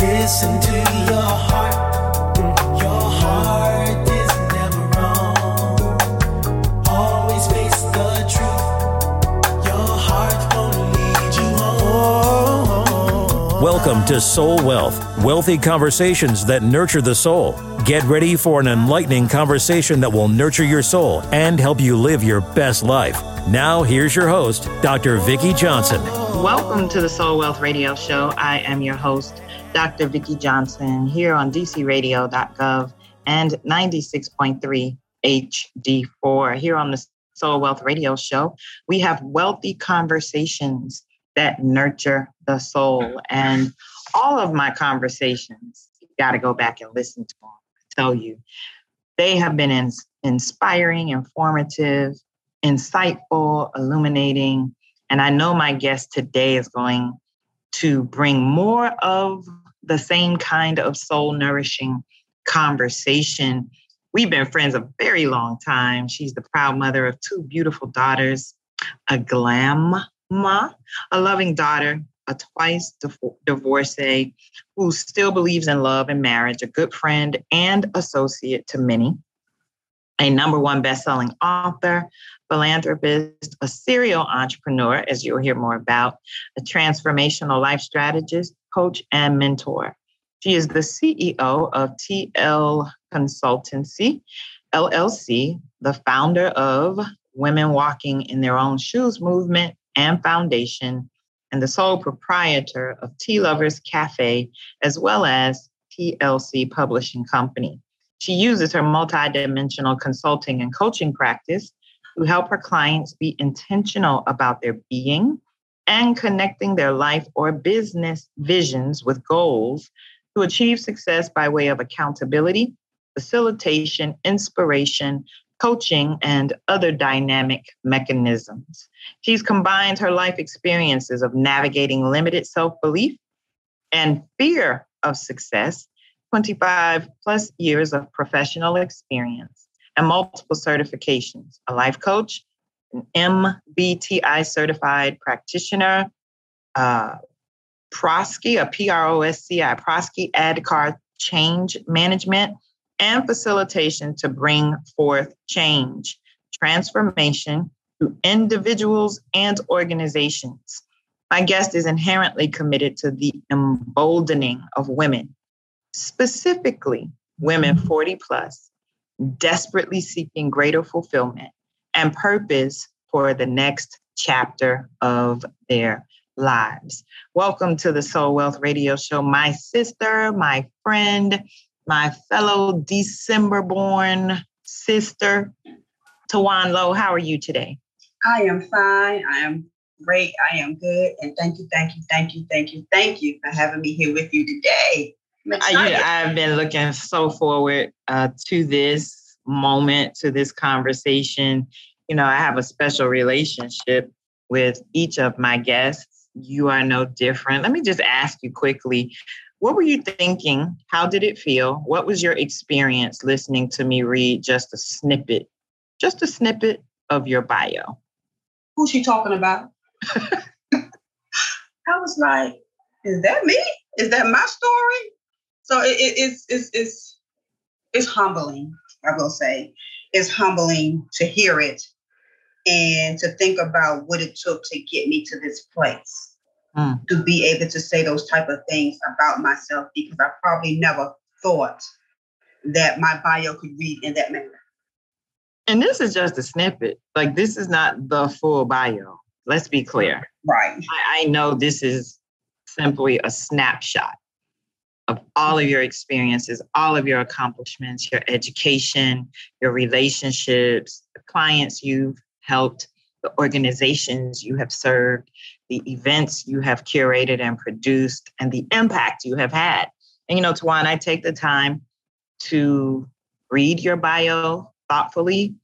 Listen to your heart. Your heart is never wrong. Always face the truth. Your heart won't lead you home. Welcome to Soul Wealth, wealthy conversations that nurture the soul. Get ready for an enlightening conversation that will nurture your soul and help you live your best life. Now, here's your host, Dr. Vicki Johnson. Welcome to the Soul Wealth Radio Show. I am your host, Dr. Vicki Johnson, here on dcradio.gov and 96.3 HD4. Here on the Soul Wealth Radio Show, we have wealthy conversations that nurture the soul. And all of my conversations, you got to go back and listen to them. I tell you, they have been in, inspiring, informative, insightful, illuminating. And I know my guest today is going to bring more of the same kind of soul nourishing conversation. We've been friends a very long time. She's the proud mother of two beautiful daughters, a glam ma, a loving daughter, a twice divorcee who still believes in love and marriage, a good friend and associate to many, a number one best-selling author, philanthropist, a serial entrepreneur, as you'll hear more about, a transformational life strategist, coach, and mentor. She is the CEO of TL Consultancy, LLC, the founder of Women Walking in Their Own Shoes movement and foundation, and the sole proprietor of Tea Lovers Cafe, as well as TLC Publishing Company. She uses her multidimensional consulting and coaching practice to help her clients be intentional about their being and connecting their life or business visions with goals to achieve success by way of accountability, facilitation, inspiration, coaching, and other dynamic mechanisms. She's combined her life experiences of navigating limited self belief and fear of success, 25 plus years of professional experience and multiple certifications a life coach, an MBTI certified practitioner, uh, Prosci, a P-R-O-S-C-I, Prosci ADKAR change management and facilitation to bring forth change, transformation to individuals and organizations. My guest is inherently committed to the emboldening of women, specifically women mm-hmm. 40 plus desperately seeking greater fulfillment and purpose for the next chapter of their lives. Welcome to the Soul Wealth Radio Show, my sister, my friend, my fellow December born sister, Tawawn Lowe. How are you today? I am fine. I am great. I am good. And thank you, thank you, thank you, thank you, thank you for having me here with you today. I, have been looking so forward uh, to this moment, to this conversation. You know, I have a special relationship with each of my guests. You are no different. Let me just ask you quickly what were you thinking? How did it feel? What was your experience listening to me read just a snippet, just a snippet of your bio? Who's she talking about? I was like, is that me? Is that my story? So it, it, it's it's it's it's humbling. I will say, it's humbling to hear it and to think about what it took to get me to this place. Mm. To be able to say those type of things about myself because I probably never thought that my bio could read in that manner. And this is just a snippet. Like this is not the full bio. Let's be clear. Right. I, I know this is simply a snapshot of all of your experiences, all of your accomplishments, your education, your relationships, the clients you've helped, the organizations you have served, the events you have curated and produced, and the impact you have had. And you know, Tawawn, I take the time to read your bio thoughtfully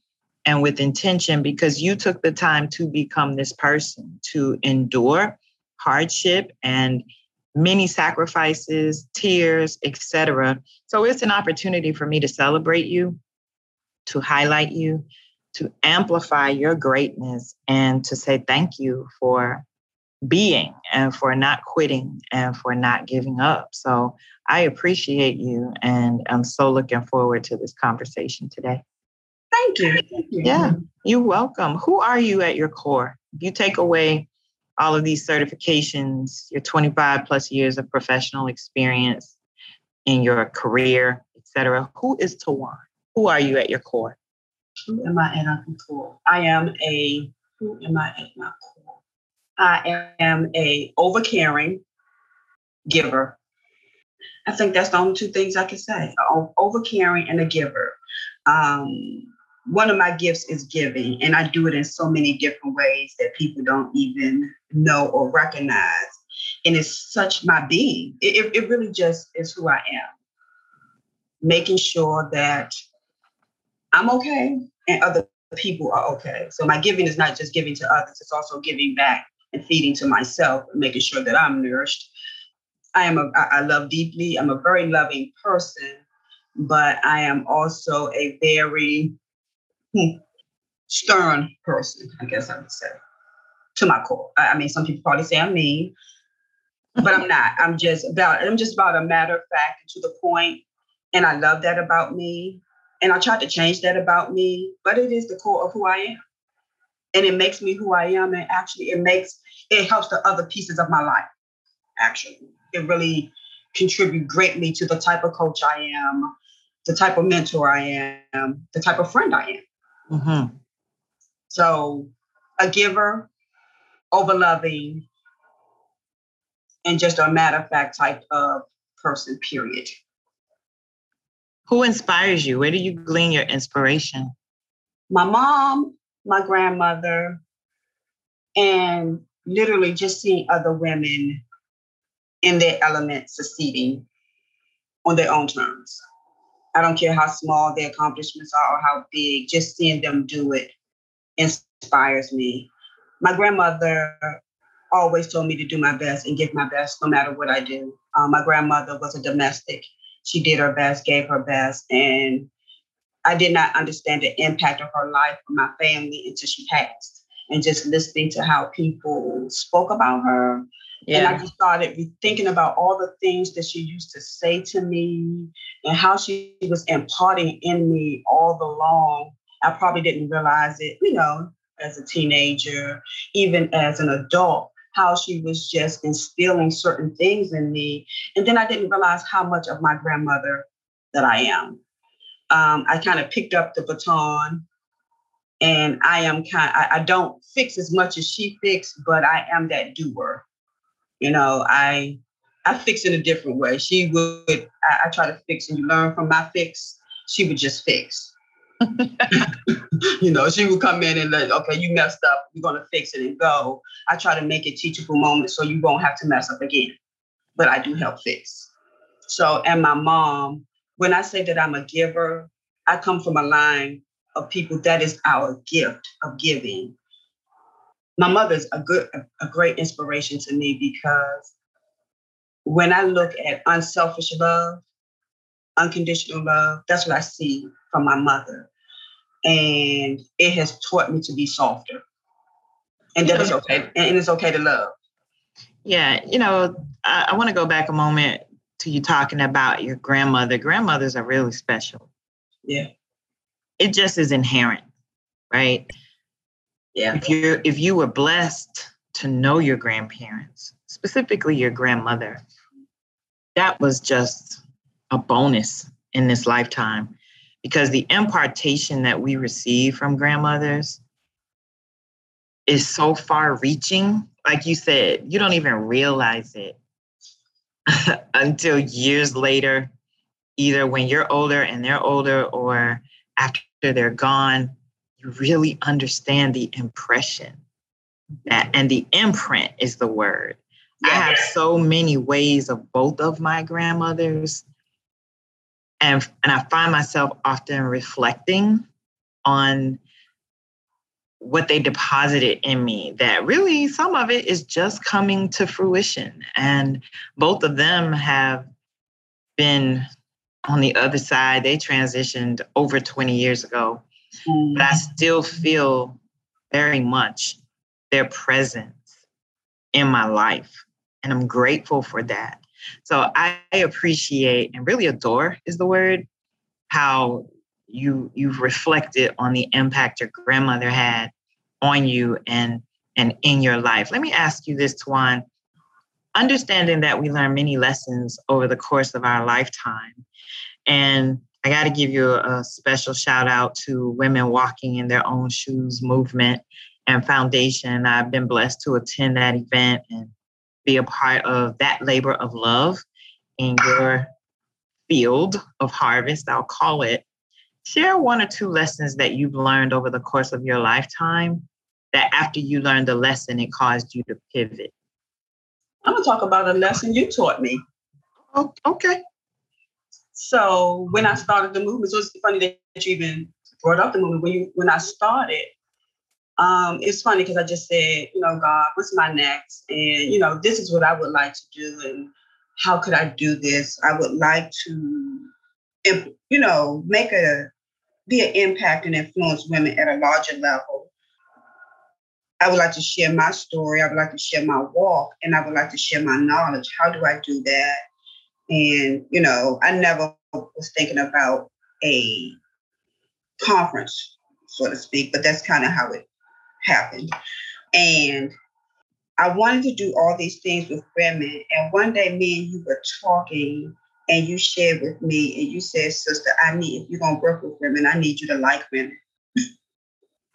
and with intention because you took the time to become this person, to endure hardship and many sacrifices, tears, etc. So it's an opportunity for me to celebrate you, to highlight you, to amplify your greatness, and to say thank you for being and for not quitting and for not giving up. So I appreciate you and I'm so looking forward to this conversation today. Thank you. Thank you. Yeah, you're welcome. Who are you at your core? If you take away all of these certifications, your 25 plus years of professional experience in your career, etc. Who is Tawawn? Who are you at your core? Who am I at my core? I am a who am I at my core? I am a overcaring giver. I think that's the only two things I can say: overcaring and a giver. Um, one of my gifts is giving, and I do it in so many different ways that people don't even know or recognize. And it's such my being. It, it really just is who I am. Making sure that I'm okay and other people are okay. So my giving is not just giving to others, it's also giving back and feeding to myself and making sure that I'm nourished. I am a I love deeply. I'm a very loving person, but I am also a very hmm, stern person, I guess I would say, to my core. I mean, some people probably say I'm mean, but I'm not. I'm just about I'm just about a matter of fact and to the point, and I love that about me. And I tried to change that about me, but it is the core of who I am. And it makes me who I am. And actually, it makes, it helps the other pieces of my life, actually. It really contribute greatly to the type of coach I am, the type of mentor I am, the type of friend I am. Mm-hmm. So, a giver, over loving, and just a matter of fact type of person, period. Who inspires you? Where do you glean your inspiration? My mom, my grandmother, and literally just seeing other women in their element succeeding on their own terms. I don't care how small their accomplishments are or how big, just seeing them do it inspires me. My grandmother always told me to do my best and give my best no matter what I do. Um, my grandmother was a domestic she did her best, gave her best, and I did not understand the impact of her life on my family until she passed. And just listening to how people spoke about her. Yeah. And I just started thinking about all the things that she used to say to me and how she was imparting in me all the long. I probably didn't realize it, you know, as a teenager, even as an adult how she was just instilling certain things in me. And then I didn't realize how much of my grandmother that I am. Um, I kind of picked up the baton and I am kind I, I don't fix as much as she fixed, but I am that doer. You know, I I fix in a different way. She would I, I try to fix and you learn from my fix. She would just fix. you know, she would come in and like, okay, you messed up. We're gonna fix it and go. I try to make it teachable moment so you won't have to mess up again. But I do help fix. So, and my mom, when I say that I'm a giver, I come from a line of people that is our gift of giving. My mother's a good, a great inspiration to me because when I look at unselfish love, unconditional love, that's what I see from my mother. And it has taught me to be softer. And that is okay. And it's okay to love. Yeah, you know, I, I want to go back a moment to you talking about your grandmother. Grandmothers are really special. Yeah. It just is inherent, right? Yeah. If you if you were blessed to know your grandparents, specifically your grandmother, that was just a bonus in this lifetime because the impartation that we receive from grandmothers is so far reaching. Like you said, you don't even realize it until years later, either when you're older and they're older or after they're gone. Really understand the impression that, and the imprint is the word. I have so many ways of both of my grandmothers and and I find myself often reflecting on what they deposited in me that really some of it is just coming to fruition and both of them have been on the other side. They transitioned over 20 years ago mm. but i still feel very much their presence in my life. And I'm grateful for that. So I appreciate and really adore is the word how you you've reflected on the impact your grandmother had on you and and in your life. Let me ask you this, Twan. Understanding that we learn many lessons over the course of our lifetime. And I got to give you a, special shout out to Women Walking in Their Own Shoes movement and foundation. I've been blessed to attend that event and be a part of that labor of love in your field of harvest, I'll call it. Share one or two lessons that you've learned over the course of your lifetime that after you learned the lesson, it caused you to pivot. I'm going to talk about a lesson you taught me. Oh, okay. So when I started the movement, so it's funny that you even brought up the movement. When you when I started, um, it's funny because I just said, you know, God, what's my next? And you know, this is what I would like to do, and how could I do this? I would like to, you know, make a be an impact and influence women at a larger level. I would like to share my story. I would like to share my walk, and I would like to share my knowledge. How do I do that? And you know, I never was thinking about a conference, so to speak, but that's kind of how it happened. And I wanted to do all these things with women. And one day, me and you were talking, and you shared with me, and you said, "Sister, I need if you're gonna work with women, I need you to like women."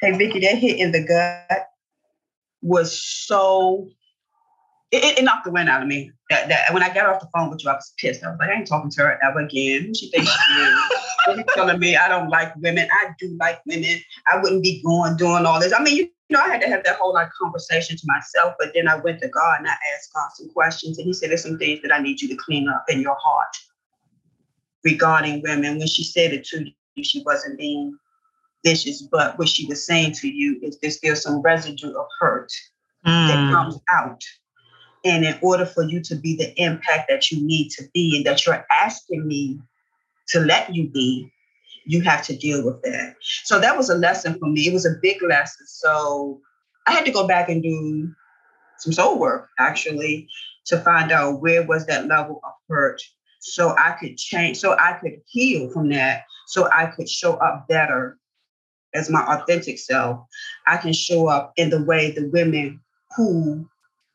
hey, Vicki, that hit in the gut was so it, it, knocked the wind out of me. That, that when I got off the phone with you, I was pissed. I was like, I ain't talking to her ever again. She thinks she is. She's telling me I don't like women. I do like women. I wouldn't be going doing all this. I mean, you, you know, I had to have that whole like conversation to myself. But then I went to God and I asked God some questions, and He said, "There's some things that I need you to clean up in your heart regarding women." When she said it to you, she wasn't being vicious, but what she was saying to you is there's still some residue of hurt mm. that comes out and in order for you to be the impact that you need to be and that you're asking me to let you be, you have to deal with that. So that was a lesson for me. It was a big lesson. So I had to go back and do some soul work actually to find out where was that level of hurt so I could change, so I could heal from that, so I could show up better as my authentic self. I can show up in the way the women who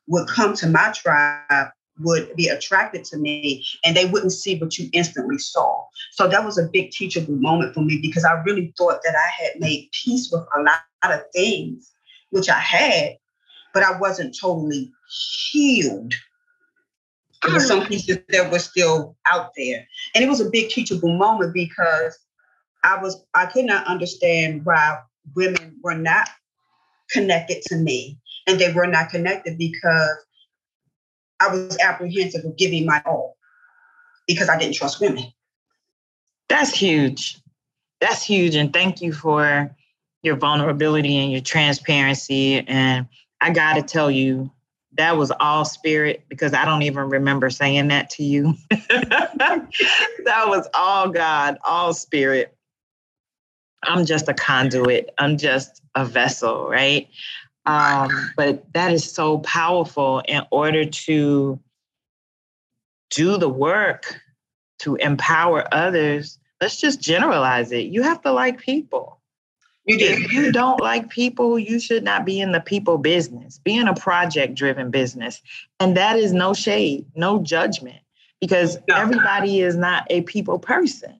would come to my tribe would be attracted to me and they wouldn't see what you instantly saw. So that was a big teachable moment for me because I really thought that I had made peace with a lot of things, which I had, but I wasn't totally healed. There were some pieces that were still out there. And it was a big teachable moment because I was I could not understand why women were not connected to me and they were not connected because I was apprehensive of giving my all because I didn't trust women. That's huge. That's huge. And thank you for your vulnerability and your transparency. And I got to tell you, that was all spirit because I don't even remember saying that to you. that was all God, all spirit. I'm just a conduit, I'm just a vessel, right? Um, but that is so powerful in order to do the work to empower others. Let's just generalize it. You have to like people. You do. If you don't like people, you should not be in the people business. Be in a project driven business. And that is no shade, no judgment, because no. everybody is not a people person.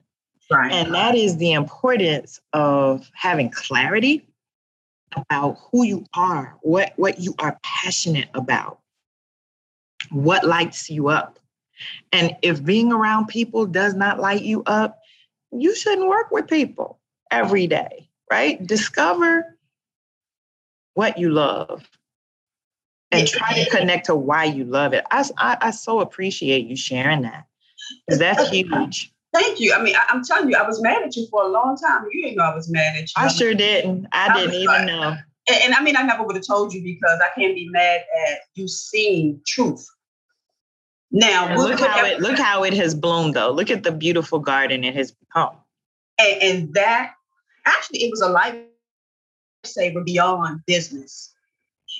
Right. And that is the importance of having clarity about who you are, what, what you are passionate about, what lights you up. And if being around people does not light you up, you shouldn't work with people every day, right? Discover what you love and try to connect to why you love it. I, I, I so appreciate you sharing that because that's huge. Thank you. I mean, I, am telling you, I was mad at you for a long time. You didn't know I was mad at you. I sure didn't. I, I didn't even like, know. And, and, I mean, I never would have told you because I can't be mad at you seeing truth. Now, look how it look how it has bloomed, though. Look at the beautiful garden it has become. And, and that actually, it was a lifesaver beyond business.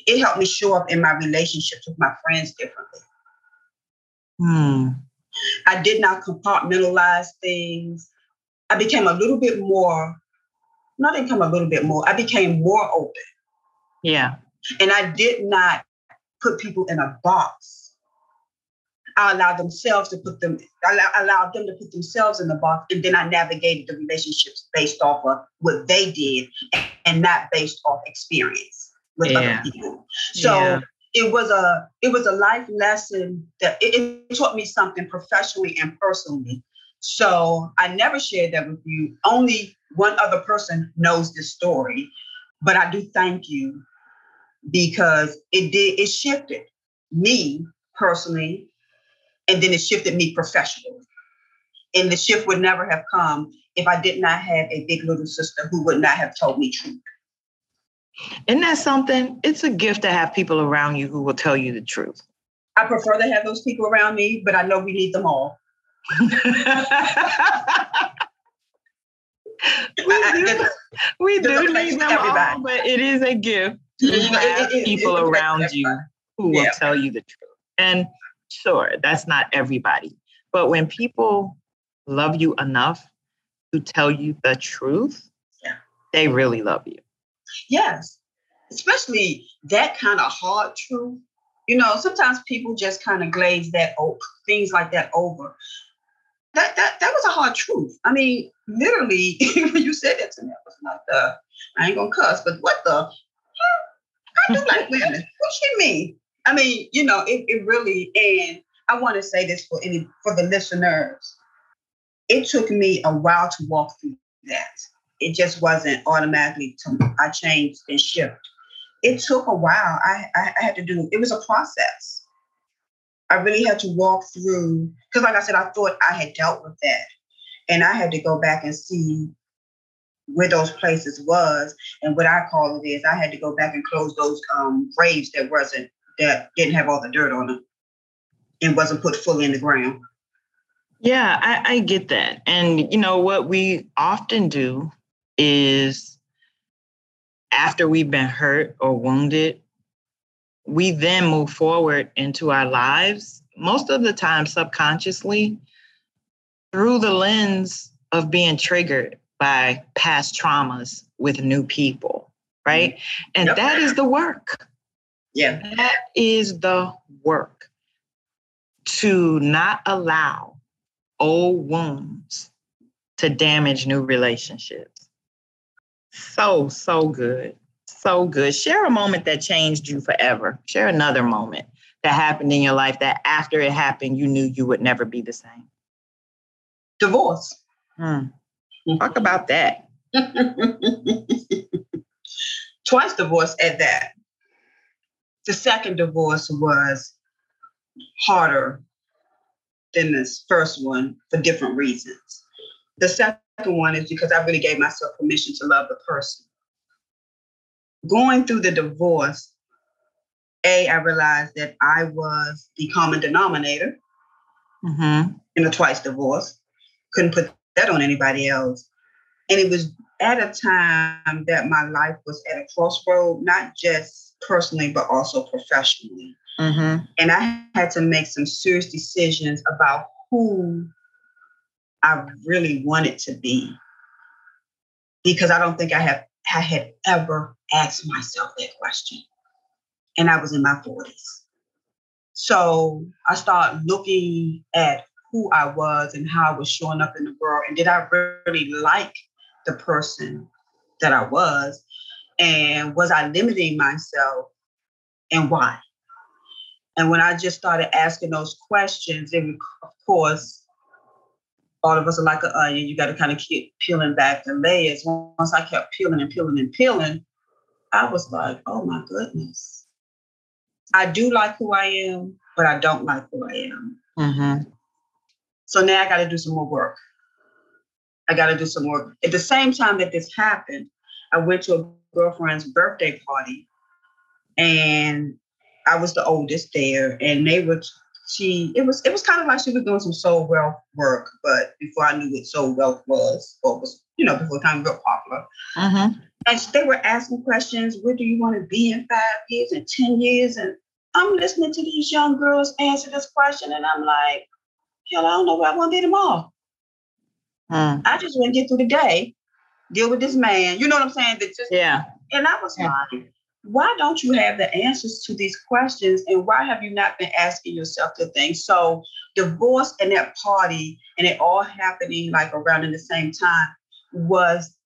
it helped me show up in my relationships with my friends differently. Hmm. I did not compartmentalize things. I became a little bit more, not become a little bit more, I became more open. Yeah. And I did not put people in a box. I allowed themselves to put them, I allowed them to put themselves in the box, and then I navigated the relationships based off of what they did and not based off experience with Yeah. other people. So Yeah. It was a it was a life lesson that it, it taught me something professionally and personally. So I never shared that with you. Only one other person knows this story, but I do thank you because it did it shifted me personally, and then it shifted me professionally. And the shift would never have come if I did not have a big little sister who would not have told me truth. Isn't that something? It's a gift to have people around you who will tell you the truth. I prefer to have those people around me, but I know we need them all. we do, we do need them all, but it is a gift to have It- it- it- people it's a place for around you everybody. who will tell you the truth. And sure, that's not everybody. But when people love you enough to tell you the truth, Yeah. they really love you. Yes, especially that kind of hard truth. You know, sometimes people just kind of glaze that over, things like that over. That that that was a hard truth. I mean, literally, when you said that to me, I was like, uh, I ain't gonna cuss, but what the? I do like women. What you mean? I mean, you know, it, it really, and I want to say this for any for the listeners. It took me a while to walk through that it just wasn't automatically to, I changed and shift. It took a while. I, I, I had to do it was a process. I really had to walk through because like I said, I thought I had dealt with that. And I had to go back and see where those places was. And what I call it is I had to go back and close those um, graves that wasn't that didn't have all the dirt on them and wasn't put fully in the ground. Yeah, I, I get that. And you know what we often do is after we've been hurt or wounded, we then move forward into our lives, most of the time subconsciously, through the lens of being triggered by past traumas with new people, right? Mm-hmm. And Yep. that is the work. Yeah. That is the work to not allow old wounds to damage new relationships. So, so good. So good. Share a moment that changed you forever. Share another moment that happened in your life that after it happened, you knew you would never be the same. Divorce. Hmm. Talk about that. Twice divorced at that. The second divorce was harder than this first one for different reasons. The second one is because I really gave myself permission to love the person. Going through the divorce, A, I realized that I was the common denominator Mm-hmm. in a twice divorce. Couldn't put that on anybody else. And it was at a time that my life was at a crossroad, not just personally, but also professionally. Mm-hmm. And I had to make some serious decisions about who I really wanted to be. Because I don't think I have I had ever asked myself that question. And I was in my 40s. So I started looking at who I was and how I was showing up in the world. And did I really like the person that I was? And was I limiting myself and why? And when I just started asking those questions, and of course, all of us are like an onion. You got to kind of keep peeling back the layers. Once I kept peeling and peeling and peeling, I was like, oh my goodness. I do like who I am, but I don't like who I am. Mm-hmm. So now I got to do some more work. I got to do some work. At the same time that this happened, I went to a girlfriend's birthday party and I was the oldest there, and they were she it was it was kind of like she was doing some soul wealth work, but before I knew what soul wealth was, or was you know before it became real popular. Mm-hmm. And they were asking questions, where do you want to be in five years and 10 years? And I'm listening to these young girls answer this question, and I'm like, hell, I don't know where I want to be tomorrow. Mm. I just want to get through the day, deal with this man. You know what I'm saying? That just Yeah. and I was Yeah. like, why don't you have the answers to these questions? And why have you not been asking yourself the things? So divorce and that party and it all happening like around in the same time was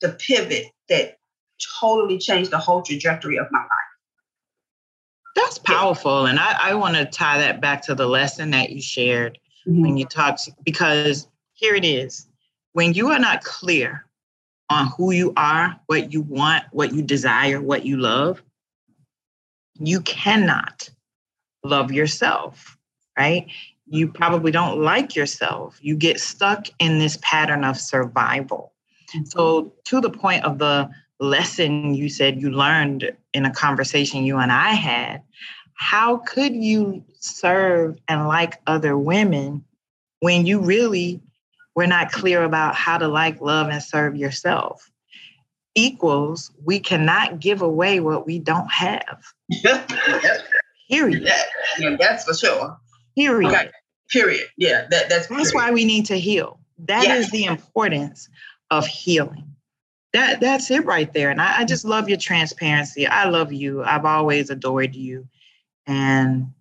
the pivot that totally changed the whole trajectory of my life. That's powerful. And I, I want to tie that back to the lesson that you shared mm-hmm. when you talked, because here it is. When you are not clear on who you are, what you want, what you desire, what you love, you cannot love yourself, right? You probably don't like yourself. You get stuck in this pattern of survival. Mm-hmm. So, to the point of the lesson you said you learned in a conversation you and I had, how could you serve and like other women when you really were not clear about how to like, love, and serve yourself? Equals, we cannot give away what we don't have. Period. Yeah, yeah, that's for sure. Period. Okay. Period. Yeah, that, that's That's period. why we need to heal. That is Yes. the importance of healing. That that's it right there. And I, I just love your transparency. I love you. I've always adored you. And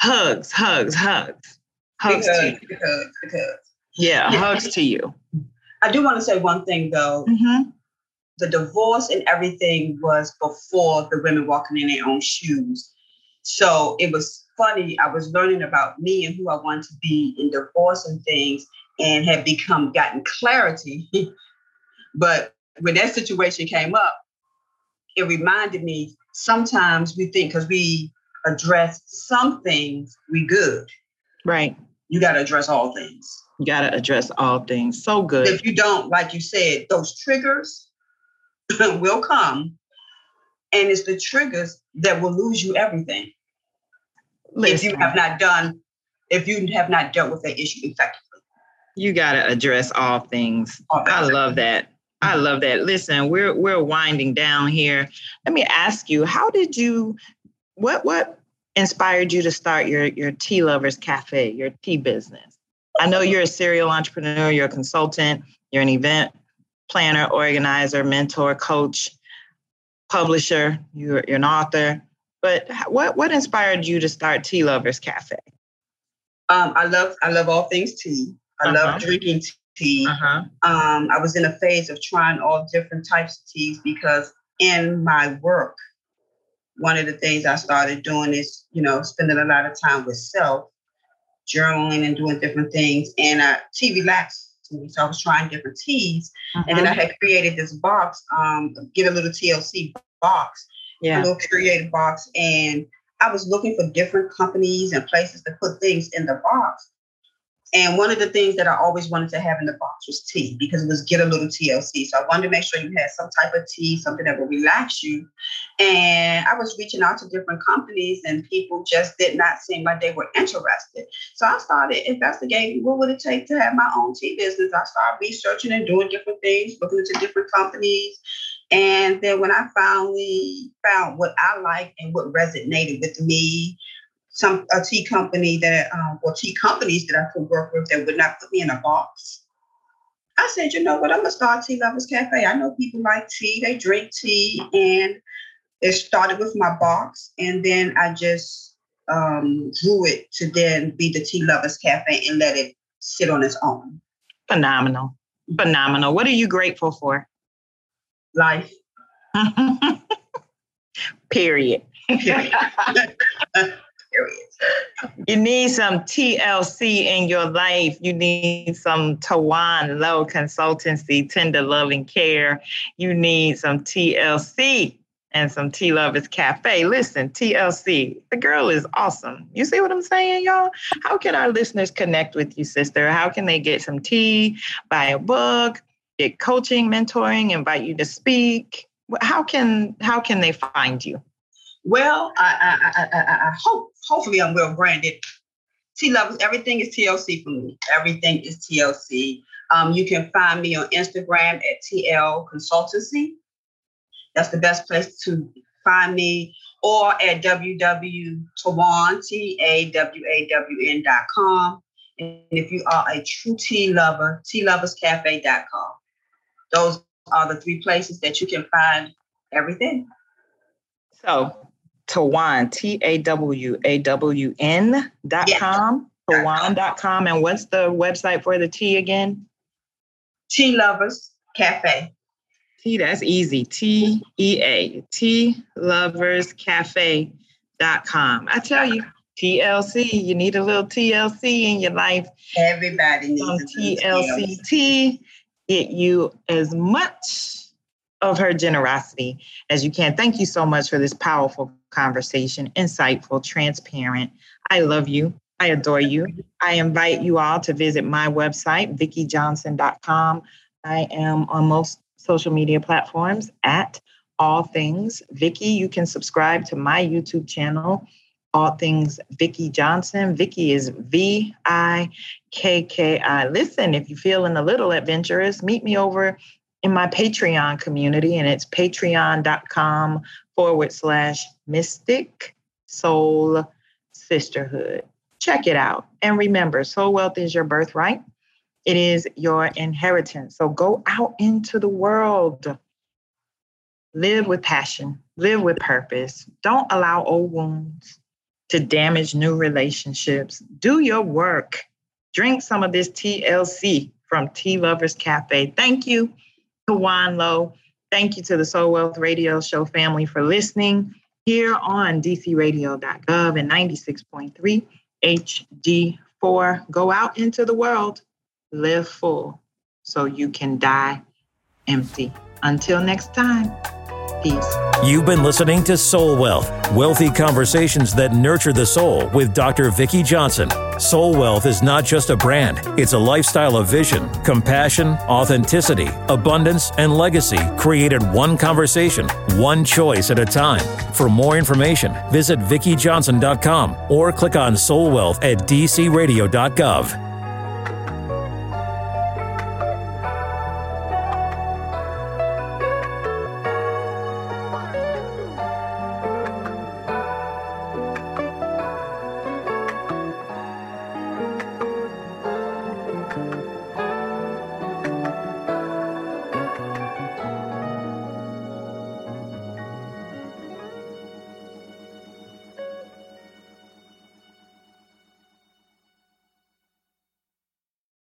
hugs, hugs, hugs. Hugs to because, because, because. Yeah, Yeah. hugs to you. I do want to say one thing though. Mhm. the divorce and everything was before the women walking in their own shoes. So it was funny. I was learning about me and who I wanted to be in divorce and things and had become gotten clarity. but when that situation came up, it reminded me sometimes we think because we address some things, we good. Right. You got to address all things. You gotta address all things. So good. If you don't, like you said, those triggers will come. And it's the triggers that will lose you everything if you have not done, if you have not dealt with that issue effectively. you gotta address all things. All I love that. I love that. Listen, we're we're winding down here. Let me ask you, how did you what what inspired you to start your your tea lovers cafe, your tea business? I know you're a serial entrepreneur, you're a consultant, you're an event planner, organizer, mentor, coach, publisher, you're, you're an author. But what what inspired you to start Tea Lovers Cafe? Um, I love, I love all things tea. I Uh-huh. love drinking tea. Uh-huh. Um, I was in a phase of trying all different types of teas because in my work, one of the things I started doing is, you know, spending a lot of time with self, journaling and doing different things. And uh, tea relaxed me. So I was trying different teas. And then I had created this box, um, get a little TLC box, yeah. a yeah. little creative box. And I was looking for different companies and places to put things in the box. And one of the things that I always wanted to have in the box was tea because it was get a little TLC. So I wanted to make sure you had some type of tea, something that would relax you. And I was reaching out to different companies and people just did not seem like they were interested. So I started investigating what would it take to have my own tea business. I started researching and doing different things, looking into different companies. And then when I finally found what I liked and what resonated with me, some a tea company that um, or tea companies that I could work with that would not put me in a box. I said, you know what, I'm gonna start Tea Lovers Cafe. I know people like tea, they drink tea, and it started with my box, and then I just um, grew it to then be the Tea Lovers Cafe and let it sit on its own. Phenomenal. Phenomenal. What are you grateful for? Life. Period. Period. You need some TLC in your life. You need some Tawawn Lowe Consultancy, Tender Loving Care. You need some TLC and some Tea Lovers Cafe. Listen, TLC, the girl is awesome. You see what I'm saying, y'all? How can our listeners connect with you, sister? How can they get some tea, buy a book, get coaching, mentoring, invite you to speak? How can how can they find you? Well, I, I, I, I hope, hopefully, I'm well branded Tea Lovers, everything is TLC for me. Everything is TLC. Um, you can find me on Instagram at TL Consultancy. That's the best place to find me, or at www.tawawn, T-A-W-A-W-N.com. And if you are a true tea lover, tealoverscafe.com. Those are the three places that you can find everything. So Tawawn, T A W A W N dot com, Tawawn dot com. And what's the website for the tea again? Tea Lovers Cafe. Tea, that's easy. T E A, Tea Lovers Cafe dot com. I tell you, TLC, you need a little TLC in your life. Everybody needs Some a TLC tea. Get you as much of her generosity as you can. Thank you so much for this powerful conversation, insightful, transparent. I love you. I adore you. I invite you all to visit my website, vickijohnson.com. I am on most social media platforms at all things Vicki. You can subscribe to my YouTube channel, All Things Vicki Johnson. Vicki is V I K K I. Listen, if you're feeling a little adventurous, meet me over in my Patreon community, and it's patreon.com forward slash mystic soul sisterhood. Check it out. And remember, soul wealth is your birthright, it is your inheritance. So go out into the world, live with passion, live with purpose. Don't allow old wounds to damage new relationships. Do your work. Drink some of this TLC from Tea Lovers Cafe. Thank you Tawawn Lowe. Thank you to the Soul Wealth Radio Show family for listening here on dcradio.gov and 96.3 HD4. Go out into the world, live full so you can die empty. Until next time, peace. You've been listening to Soul Wealth, wealthy conversations that nurture the soul with Dr. Vicki Johnson. Soul Wealth is not just a brand, it's a lifestyle of vision, compassion, authenticity, abundance, and legacy created one conversation, one choice at a time. For more information, visit vickijohnson.com or click on Soul Wealth at dcradio.gov.